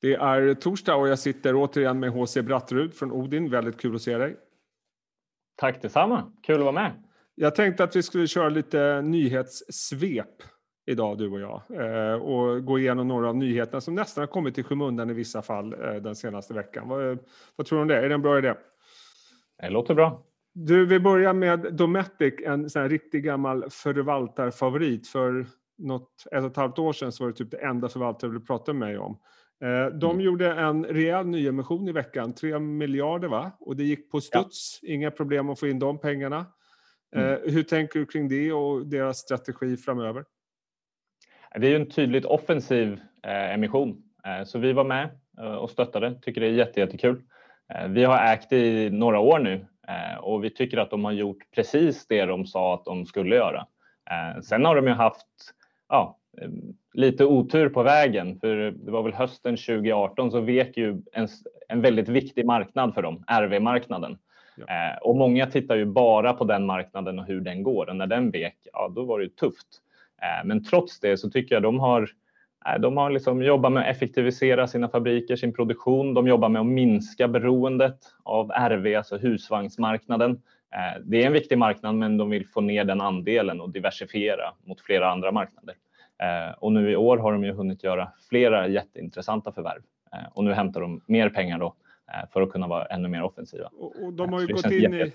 Det är torsdag och jag sitter återigen med HC Brattrud från Odin. Väldigt kul att se dig. Tack detsamma. Kul att vara med. Jag tänkte att vi skulle köra lite nyhetssvep idag, du och jag, eh, och gå igenom några av nyheterna som nästan har kommit i skymundan i vissa fall eh, den senaste veckan. Vad, vad tror du om det? Är det en bra idé? Det låter bra. Du, vi börjar med Dometic, en sån riktig gammal förvaltarfavorit. För något, ett och ett halvt år sedan så var det typ det enda förvaltare du pratade med mig om. Eh, de mm. gjorde en rejäl nyemission i veckan, 3 miljarder va? Och det gick på studs, ja. inga problem att få in de pengarna. Mm. Eh, hur tänker du kring det och deras strategi framöver? Det är ju en tydligt offensiv eh, emission, så vi var med och stöttade, tycker det är jättekul. Vi har ägt i några år nu och vi tycker att de har gjort precis det de sa att de skulle göra. Sen har de ju haft ja, lite otur på vägen för det var väl hösten 2018 så vek ju en, en väldigt viktig marknad för dem, RV-marknaden. Ja. Eh, och många tittar ju bara på den marknaden och hur den går och när den vek, ja då var det ju tufft. Eh, men trots det så tycker jag de har eh, de har liksom jobbat med att effektivisera sina fabriker, sin produktion. De jobbar med att minska beroendet av RV, alltså husvagnsmarknaden. Eh, det är en viktig marknad, men de vill få ner den andelen och diversifiera mot flera andra marknader. Eh, och nu i år har de ju hunnit göra flera jätteintressanta förvärv eh, och nu hämtar de mer pengar då eh, för att kunna vara ännu mer offensiva. Och, de har ju gått in i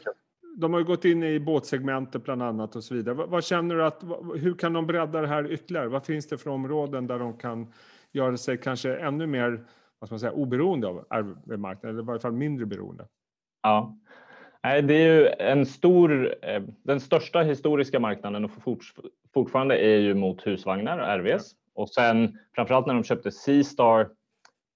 de har ju gått in i båtsegmentet bland annat och så vidare. Vad, vad, känner du att, hur kan de bredda det här ytterligare? Vad finns det för områden där de kan göra sig kanske ännu mer vad ska man säga, oberoende av marknaden eller i varje fall mindre beroende? Ja, Nej, det är ju en stor, eh, den största historiska marknaden och fortfarande är ju mot husvagnar och RVs. Och sen framförallt när de köpte Seastar,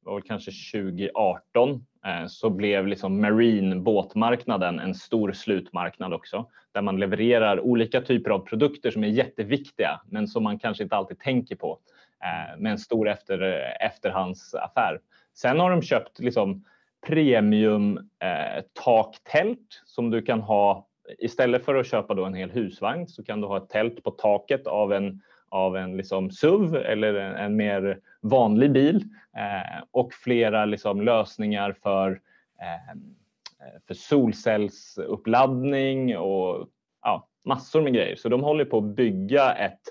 var väl kanske 2018, eh, så blev liksom marine båtmarknaden en stor slutmarknad också där man levererar olika typer av produkter som är jätteviktiga men som man kanske inte alltid tänker på eh, med en stor efter, efterhandsaffär. Sen har de köpt liksom premium eh, taktält som du kan ha istället för att köpa då en hel husvagn så kan du ha ett tält på taket av en av en liksom SUV eller en, en mer vanlig bil eh, och flera liksom lösningar för, eh, för solcellsuppladdning och ja, massor med grejer. Så de håller på att bygga ett,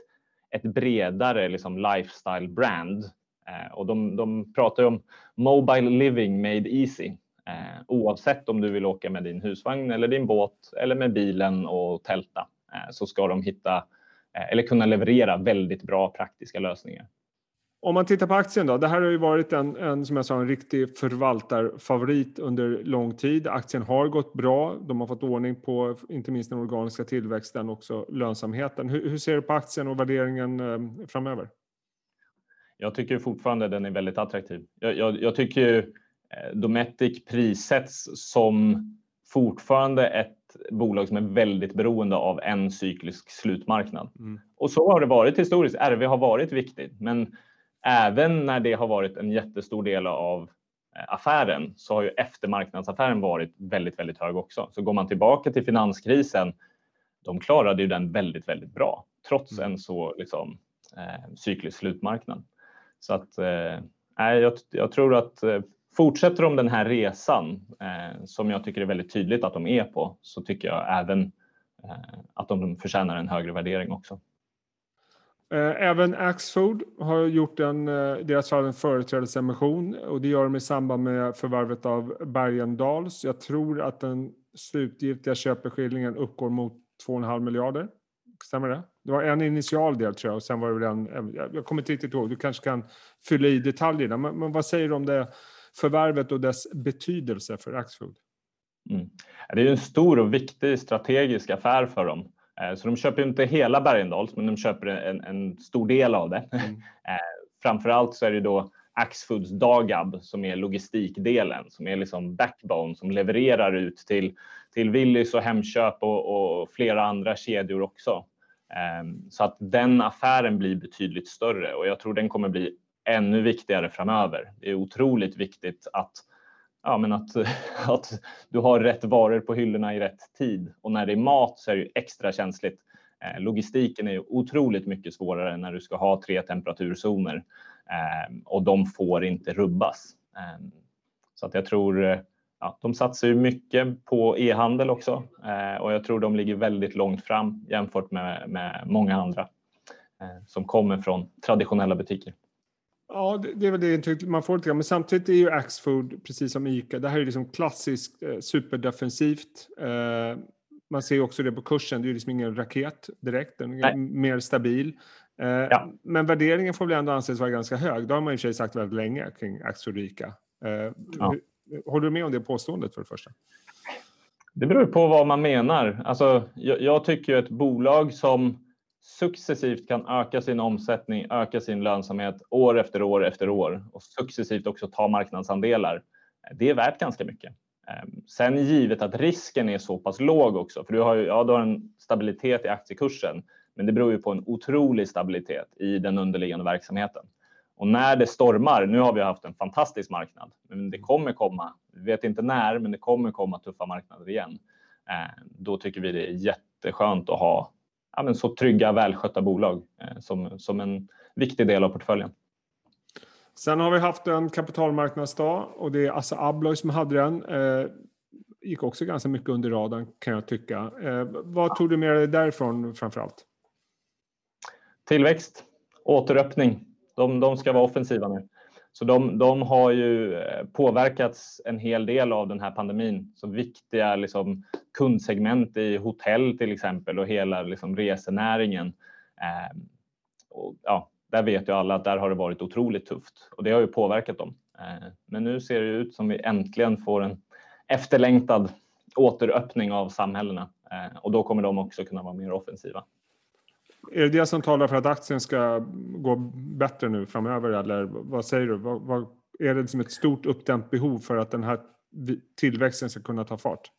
ett bredare liksom lifestyle brand Eh, och de, de pratar ju om Mobile Living Made Easy. Eh, oavsett om du vill åka med din husvagn eller din båt eller med bilen och tälta eh, så ska de hitta eller kunna leverera väldigt bra praktiska lösningar. Om man tittar på aktien då. Det här har ju varit en, en, som jag sa, en riktig förvaltarfavorit under lång tid. Aktien har gått bra. De har fått ordning på inte minst den organiska tillväxten och också lönsamheten. Hur, hur ser du på aktien och värderingen framöver? Jag tycker fortfarande den är väldigt attraktiv. Jag, jag, jag tycker ju eh, Dometic prissätts som fortfarande ett bolag som är väldigt beroende av en cyklisk slutmarknad. Mm. Och så har det varit historiskt. RV har varit viktigt, men även när det har varit en jättestor del av eh, affären så har ju eftermarknadsaffären varit väldigt, väldigt hög också. Så går man tillbaka till finanskrisen, de klarade ju den väldigt, väldigt bra trots mm. en så liksom, eh, cyklisk slutmarknad. Så att eh, jag, jag tror att eh, fortsätter de den här resan eh, som jag tycker är väldigt tydligt att de är på så tycker jag även eh, att de förtjänar en högre värdering också. Eh, även Axfood har gjort en, eh, deras fall en företrädesemission och det gör de i samband med förvärvet av Bergendals. Jag tror att den slutgiltiga köpeskillingen uppgår mot 2,5 miljarder. Stämmer det? Det var en initial del tror jag och sen var det väl en, jag kommer inte riktigt ihåg, du kanske kan fylla i detaljerna. Men, men vad säger du om det förvärvet och dess betydelse för Axfood? Mm. Det är en stor och viktig strategisk affär för dem. Eh, så de köper inte hela Bergendals, men de köper en, en stor del av det. Mm. Eh, framförallt så är det då Axfoods Dagab som är logistikdelen, som är liksom backbone som levererar ut till, till Willys och Hemköp och, och flera andra kedjor också. Ehm, så att den affären blir betydligt större och jag tror den kommer bli ännu viktigare framöver. Det är otroligt viktigt att, ja, men att, att du har rätt varor på hyllorna i rätt tid och när det är mat så är det extra känsligt. Ehm, logistiken är otroligt mycket svårare när du ska ha tre temperaturzoner ehm, och de får inte rubbas. Så att jag tror eh, ja, de satsar ju mycket på e-handel också och jag tror de ligger väldigt långt fram jämfört med, med många andra som kommer från traditionella butiker. Ja, det är väl det intrycket man får lite grann. Men samtidigt är ju Axfood, precis som ICA, det här är liksom klassiskt eh, superdefensivt. Eh, man ser också det på kursen, det är ju liksom ingen raket direkt, den är Nej. mer stabil. Eh, ja. Men värderingen får väl ändå anses vara ganska hög. Det har man i och för sig sagt väldigt länge kring Axfood och ICA. Eh, ja. Håller du med om det påståendet för det första? Det beror på vad man menar. Alltså, jag, jag tycker ett bolag som successivt kan öka sin omsättning, öka sin lönsamhet år efter år efter år och successivt också ta marknadsandelar. Det är värt ganska mycket. Ehm, sen givet att risken är så pass låg också, för du har ju ja, du har en stabilitet i aktiekursen, men det beror ju på en otrolig stabilitet i den underliggande verksamheten. Och när det stormar, nu har vi haft en fantastisk marknad, men det kommer komma, vi vet inte när, men det kommer komma tuffa marknader igen. Ehm, då tycker vi det är jätteskönt att ha ja, så trygga, välskötta bolag eh, som, som en viktig del av portföljen. Sen har vi haft en kapitalmarknadsdag och det är Assa Abloy som hade den. Eh, gick också ganska mycket under radarn kan jag tycka. Eh, vad tog du med dig därifrån framför allt? Tillväxt, återöppning. De, de ska vara offensiva nu. Så de, de, har ju eh, påverkats en hel del av den här pandemin. Så viktiga liksom, kundsegment i hotell till exempel och hela liksom, resenäringen. Eh, och, ja, där vet ju alla att där har det varit otroligt tufft och det har ju påverkat dem. Eh, men nu ser det ut som vi äntligen får en efterlängtad återöppning av samhällena eh, och då kommer de också kunna vara mer offensiva. Är det det som talar för att aktien ska gå bättre nu framöver eller vad säger du? Vad, vad, är det som ett stort uppdämt behov för att den här tillväxten ska kunna ta fart?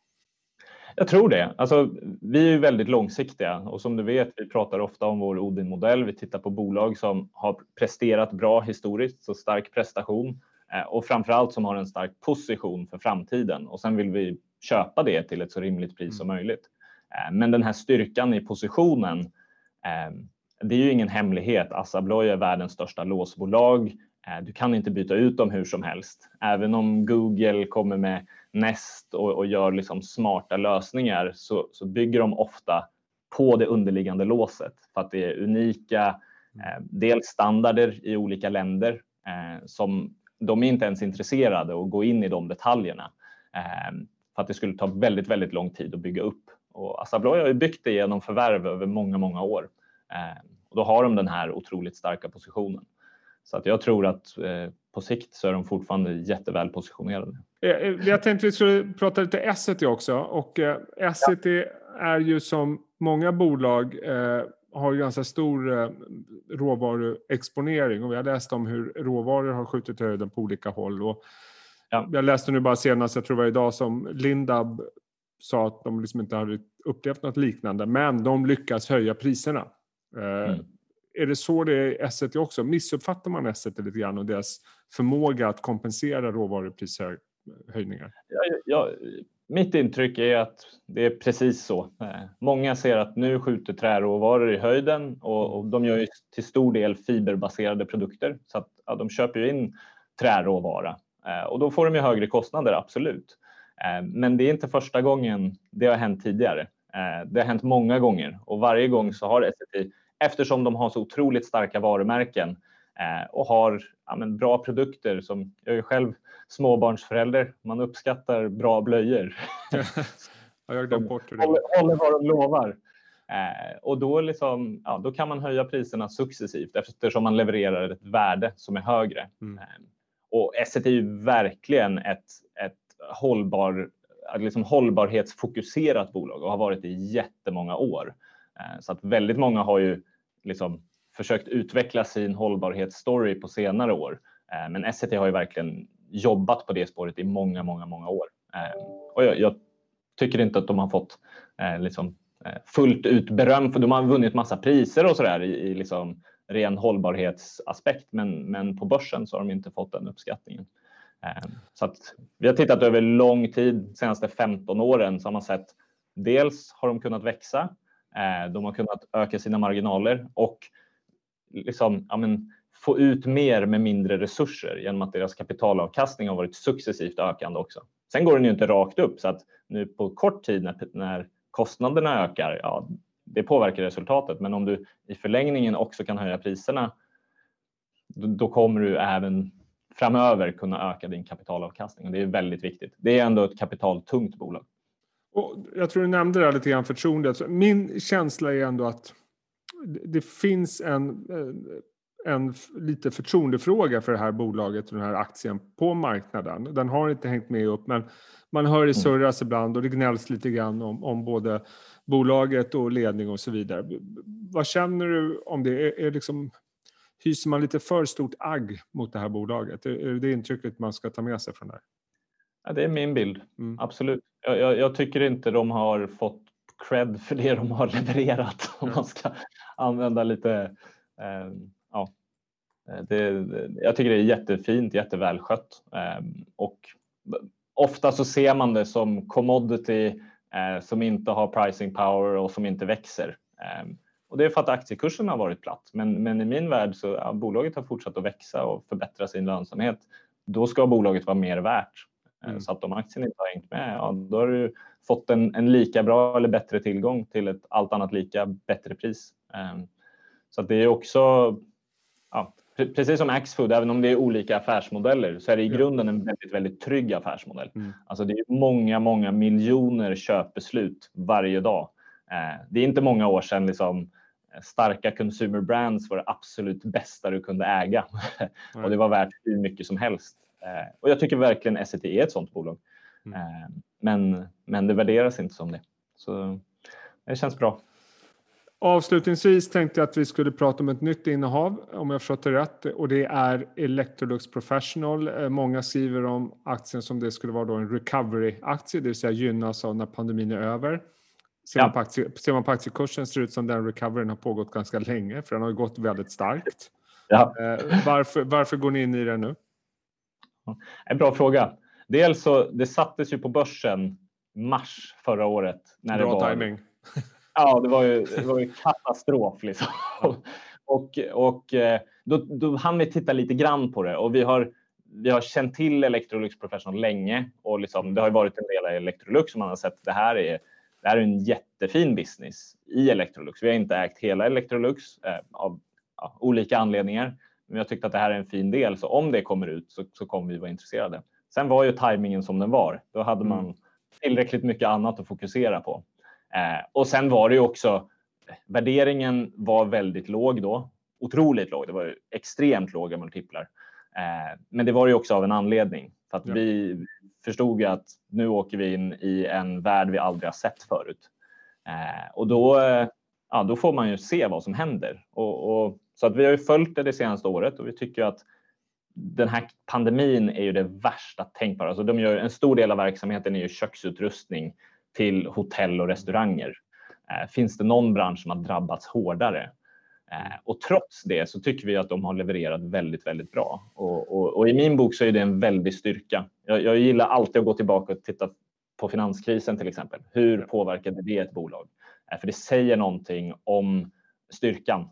Jag tror det. Alltså, vi är väldigt långsiktiga och som du vet, vi pratar ofta om vår Odin-modell. Vi tittar på bolag som har presterat bra historiskt, så stark prestation eh, och framför allt som har en stark position för framtiden och sen vill vi köpa det till ett så rimligt pris som mm. möjligt. Eh, men den här styrkan i positionen Ehm, det är ju ingen hemlighet. Assa Abloy är världens största låsbolag. Ehm, du kan inte byta ut dem hur som helst. Även om Google kommer med Nest och, och gör liksom smarta lösningar så, så, bygger de ofta på det underliggande låset för att det är unika, eh, dels standarder i olika länder eh, som de är inte ens intresserade att gå in i de detaljerna eh, för att det skulle ta väldigt, väldigt lång tid att bygga upp och Assa Abloy har ju byggt det genom förvärv över många, många år. Eh, och då har de den här otroligt starka positionen. Så att jag tror att eh, på sikt så är de fortfarande jätteväl positionerade. Eh, jag tänkte vi skulle prata lite Essity också och Essity ja. är ju som många bolag har ganska stor råvaruexponering och vi har läst om hur råvaror har skjutit i höjden på olika håll. Och ja. Jag läste nu bara senast, jag tror det var idag, som Lindab sa att de liksom inte hade upplevt något liknande, men de lyckas höja priserna. Eh, mm. Är det så det är i Essity också? Missuppfattar man Essity lite grann och deras förmåga att kompensera råvaruprishöjningar? Ja, ja, mitt intryck är att det är precis så. Eh, många ser att nu skjuter träråvaror i höjden och, och de gör ju till stor del fiberbaserade produkter så att ja, de köper ju in träråvara eh, och då får de ju högre kostnader, absolut. Eh, men det är inte första gången det har hänt tidigare. Eh, det har hänt många gånger och varje gång så har SCT, eftersom de har så otroligt starka varumärken eh, och har ja, men, bra produkter som, jag är själv småbarnsförälder, man uppskattar bra blöjor. jag har bort det. Håller, håller vad de lovar. Och då, liksom, ja, då kan man höja priserna successivt eftersom man levererar ett värde som är högre. Mm. Och Esset är ju verkligen ett, ett hållbar, liksom hållbarhetsfokuserat bolag och har varit det i jättemånga år. Eh, så att väldigt många har ju liksom försökt utveckla sin hållbarhetsstory på senare år. Eh, men SCT har ju verkligen jobbat på det spåret i många, många, många år. Eh, och jag, jag tycker inte att de har fått liksom fullt ut beröm för de har vunnit massa priser och sådär i, i liksom ren hållbarhetsaspekt. Men, men på börsen så har de inte fått den uppskattningen. Ehm, så att vi har tittat över lång tid, de senaste 15 åren, så har man sett dels har de kunnat växa, eh, de har kunnat öka sina marginaler och liksom, ja men, få ut mer med mindre resurser genom att deras kapitalavkastning har varit successivt ökande också. Sen går den ju inte rakt upp så att nu på kort tid när, när kostnaderna ökar, ja, det påverkar resultatet. Men om du i förlängningen också kan höja priserna, då, då kommer du även framöver kunna öka din kapitalavkastning och det är väldigt viktigt. Det är ändå ett kapitaltungt bolag. Och jag tror du nämnde det lite grann förtroendet. Min känsla är ändå att det finns en, en lite förtroendefråga för det här bolaget och den här aktien på marknaden. Den har inte hängt med upp men man hör det mm. surras ibland och det gnälls lite grann om, om både bolaget och ledning och så vidare. Vad känner du om det? Är, är liksom, hyser man lite för stort agg mot det här bolaget? Är, det intrycket man ska ta med sig från det här? Ja, det är min bild, mm. absolut. Jag, jag, jag, tycker inte de har fått cred för det de har levererat om man ska använda lite eh, ja, det, jag tycker det är jättefint, jättevälskött eh, och ofta så ser man det som commodity eh, som inte har pricing power och som inte växer. Eh, och det är för att aktiekursen har varit platt. Men, men i min värld så ja, bolaget har fortsatt att växa och förbättra sin lönsamhet. Då ska bolaget vara mer värt. Eh, mm. Så att om aktien inte har hängt med, ja, då har du fått en, en, lika bra eller bättre tillgång till ett allt annat lika bättre pris. Um, så att det är också, ja, precis som Axfood, även om det är olika affärsmodeller så är det i grunden en väldigt, väldigt trygg affärsmodell. Mm. Alltså det är många, många miljoner köpbeslut varje dag. Uh, det är inte många år sedan liksom, starka consumer brands var det absolut bästa du kunde äga mm. och det var värt hur mycket som helst. Eh, och jag tycker verkligen Essity är ett sådant bolag. Mm. Eh, men, men det värderas inte som det. Så det känns bra. Avslutningsvis tänkte jag att vi skulle prata om ett nytt innehav, om jag förstått det rätt, och det är Electrolux Professional. Eh, många skriver om aktien som det skulle vara då en recovery-aktie, det vill säga gynnas av när pandemin är över. Ser, ja. man aktie, ser man på aktiekursen ser det ut som den recoveryn har pågått ganska länge, för den har gått väldigt starkt. Ja. Varför, varför går ni in i den nu? En bra fråga. Dels så det sattes ju på börsen mars förra året. När bra det var, timing. Ja, det var ju, det var ju katastrof liksom. Ja. och och eh, då, då hann vi titta lite grann på det och vi har vi har känt till Electrolux Professional länge och liksom, det har varit en del av Electrolux som man har sett det här är det här är en jättefin business i Electrolux. Vi har inte ägt hela Electrolux eh, av ja, olika anledningar. Men jag tyckte att det här är en fin del, så om det kommer ut så, så kommer vi vara intresserade. Sen var ju tajmingen som den var. Då hade man mm. tillräckligt mycket annat att fokusera på. Eh, och sen var det ju också värderingen var väldigt låg då. Otroligt låg. Det var extremt låga multiplar. Eh, men det var ju också av en anledning för att ja. vi förstod att nu åker vi in i en värld vi aldrig har sett förut. Eh, och då, eh, ja, då får man ju se vad som händer. Och, och så att vi har ju följt det det senaste året och vi tycker att den här pandemin är ju det värsta tänkbara. Alltså de gör, en stor del av verksamheten är ju köksutrustning till hotell och restauranger. Eh, finns det någon bransch som har drabbats hårdare? Eh, och trots det så tycker vi att de har levererat väldigt, väldigt bra. Och, och, och i min bok så är det en väldig styrka. Jag, jag, gillar alltid att gå tillbaka och titta på finanskrisen till exempel. Hur påverkade det ett bolag? Eh, för det säger någonting om styrkan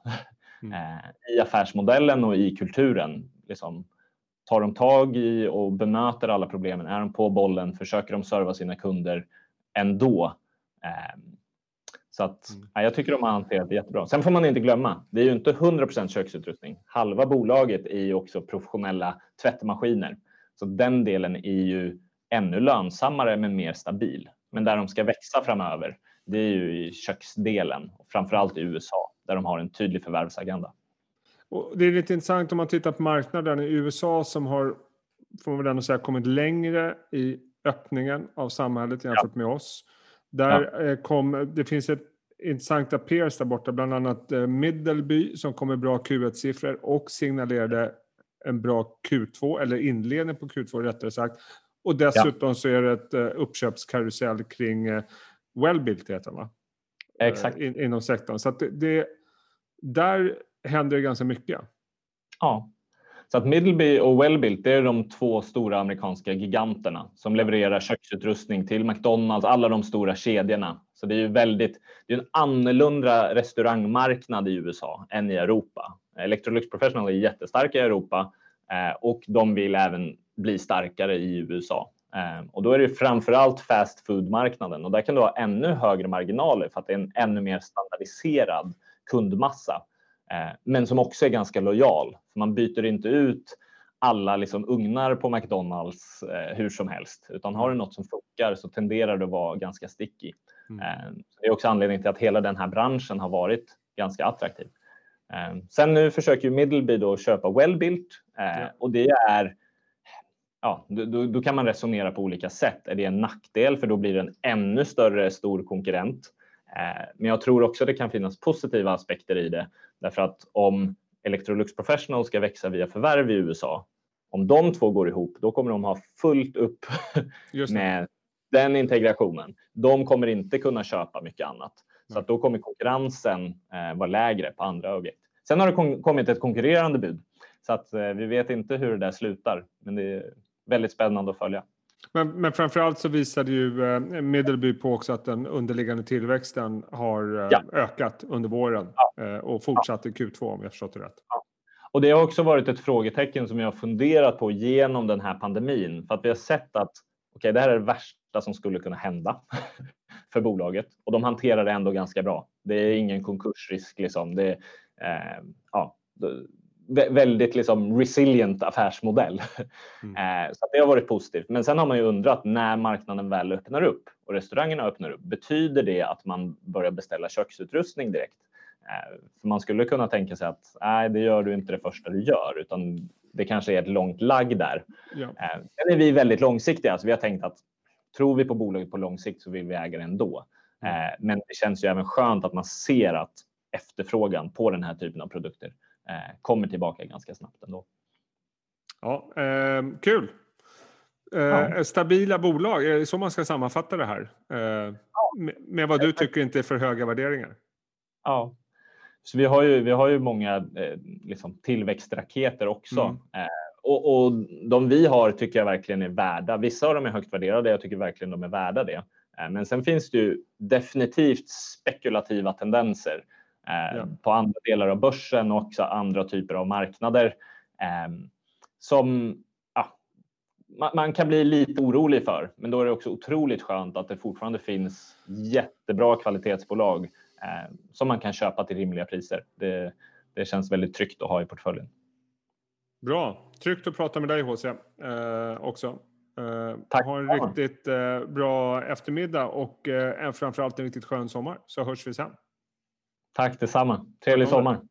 mm. Eh, i affärsmodellen och i kulturen. Liksom, tar de tag i och bemöter alla problemen? Är de på bollen? Försöker de serva sina kunder ändå? Så att, mm. ja, jag tycker de har hanterat det jättebra. Sen får man inte glömma, det är ju inte 100% köksutrustning. Halva bolaget är ju också professionella tvättmaskiner. Så den delen är ju ännu lönsammare men mer stabil. Men där de ska växa framöver, det är ju i köksdelen, framförallt i USA där de har en tydlig förvärvsagenda. Och det är lite intressant om man tittar på marknaden i USA som har, får man väl ändå säga, kommit längre i öppningen av samhället jämfört ja. med oss. Där ja. Eh, kom, det finns ett intressanta peers där borta, bland annat eh, Middleby som kom med bra Q1-siffror och signalerade en bra Q2, eller inledning på Q2 rättare sagt. Och dessutom ja. så är det ett uh, uppköpskarusell kring Wellbuilt heter va? Exakt. In, inom sektorn. Så det, det, där händer det ganska mycket. Ja. Så att Middleby och Wellbuilt det är de två stora amerikanska giganterna som levererar köksutrustning till McDonalds, alla de stora kedjorna. Så det är ju väldigt, det är en annorlunda restaurangmarknad i USA än i Europa. Electrolux Professional är jättestarka i Europa eh, och de vill även bli starkare i USA. Eh, och då är det framförallt fast food-marknaden och där kan du ha ännu högre marginaler för att det är en ännu mer standardiserad kundmassa. Men som också är ganska lojal. Man byter inte ut alla liksom ugnar på McDonalds eh, hur som helst, utan har du något som funkar så tenderar det att vara ganska sticky. Mm. Eh, det är också anledningen till att hela den här branschen har varit ganska attraktiv. Eh, sen nu försöker ju Middleby då köpa Wellbuilt eh, och det är Ja, då, då, kan man resonera på olika sätt. Är det en nackdel för då blir det en ännu större stor konkurrent? Eh, men jag tror också det kan finnas positiva aspekter i det därför att om Electrolux Professional ska växa via förvärv i USA om de två går ihop, då kommer de ha fullt upp med den integrationen. De kommer inte kunna köpa mycket annat. Så att då kommer konkurrensen eh, vara lägre på andra objekt. Sen har det kommit ett konkurrerande bud så att eh, vi vet inte hur det där slutar. Men det är väldigt spännande att följa. Men, men framförallt så visade ju eh, Middleby på också att den underliggande tillväxten har eh, ja. ökat under våren ja. eh, och fortsatt ja. i Q2 om jag förstått det rätt. Och det har också varit ett frågetecken som jag har funderat på genom den här pandemin för att vi har sett att okay, det här är det värsta som skulle kunna hända för bolaget och de hanterar det ändå ganska bra. Det är ingen konkursrisk liksom. Det eh, ja, väldigt liksom resilient affärsmodell. Mm. Eh, så det har varit positivt. Men sen har man ju undrat när marknaden väl öppnar upp och restaurangerna öppnar upp. Betyder det att man börjar beställa köksutrustning direkt? Eh, för man skulle kunna tänka sig att nej, det gör du inte det första du gör, utan det kanske är ett långt lagg där. Ja. Eh, sen är vi väldigt långsiktiga, alltså vi har tänkt att tror vi på bolaget på lång sikt så vill vi äga det ändå. Mm. Men det känns ju även skönt att man ser att efterfrågan på den här typen av produkter kommer tillbaka ganska snabbt ändå. Ja, eh, kul. Eh, ja. Stabila bolag, är det så man ska sammanfatta det här? Eh, med, med vad du tycker inte är för höga värderingar? Ja, så vi har ju, vi har ju många eh, liksom tillväxtraketer också. Mm. Eh, och, och, de vi har tycker jag verkligen är värda. Vissa av dem är högt värderade. Jag tycker verkligen de är värda det. Eh, men sen finns det ju definitivt spekulativa tendenser eh, ja. på andra delar av börsen och också andra typer av marknader eh, som ja, man, man, kan bli lite orolig för. Men då är det också otroligt skönt att det fortfarande finns jättebra kvalitetsbolag Eh, som man kan köpa till rimliga priser. Det, det känns väldigt tryggt att ha i portföljen. Bra, tryggt att prata med dig HC eh, också. Eh, Tack. Ha en riktigt eh, bra eftermiddag och eh, framförallt en riktigt skön sommar så hörs vi sen. Tack detsamma. Trevlig sommar.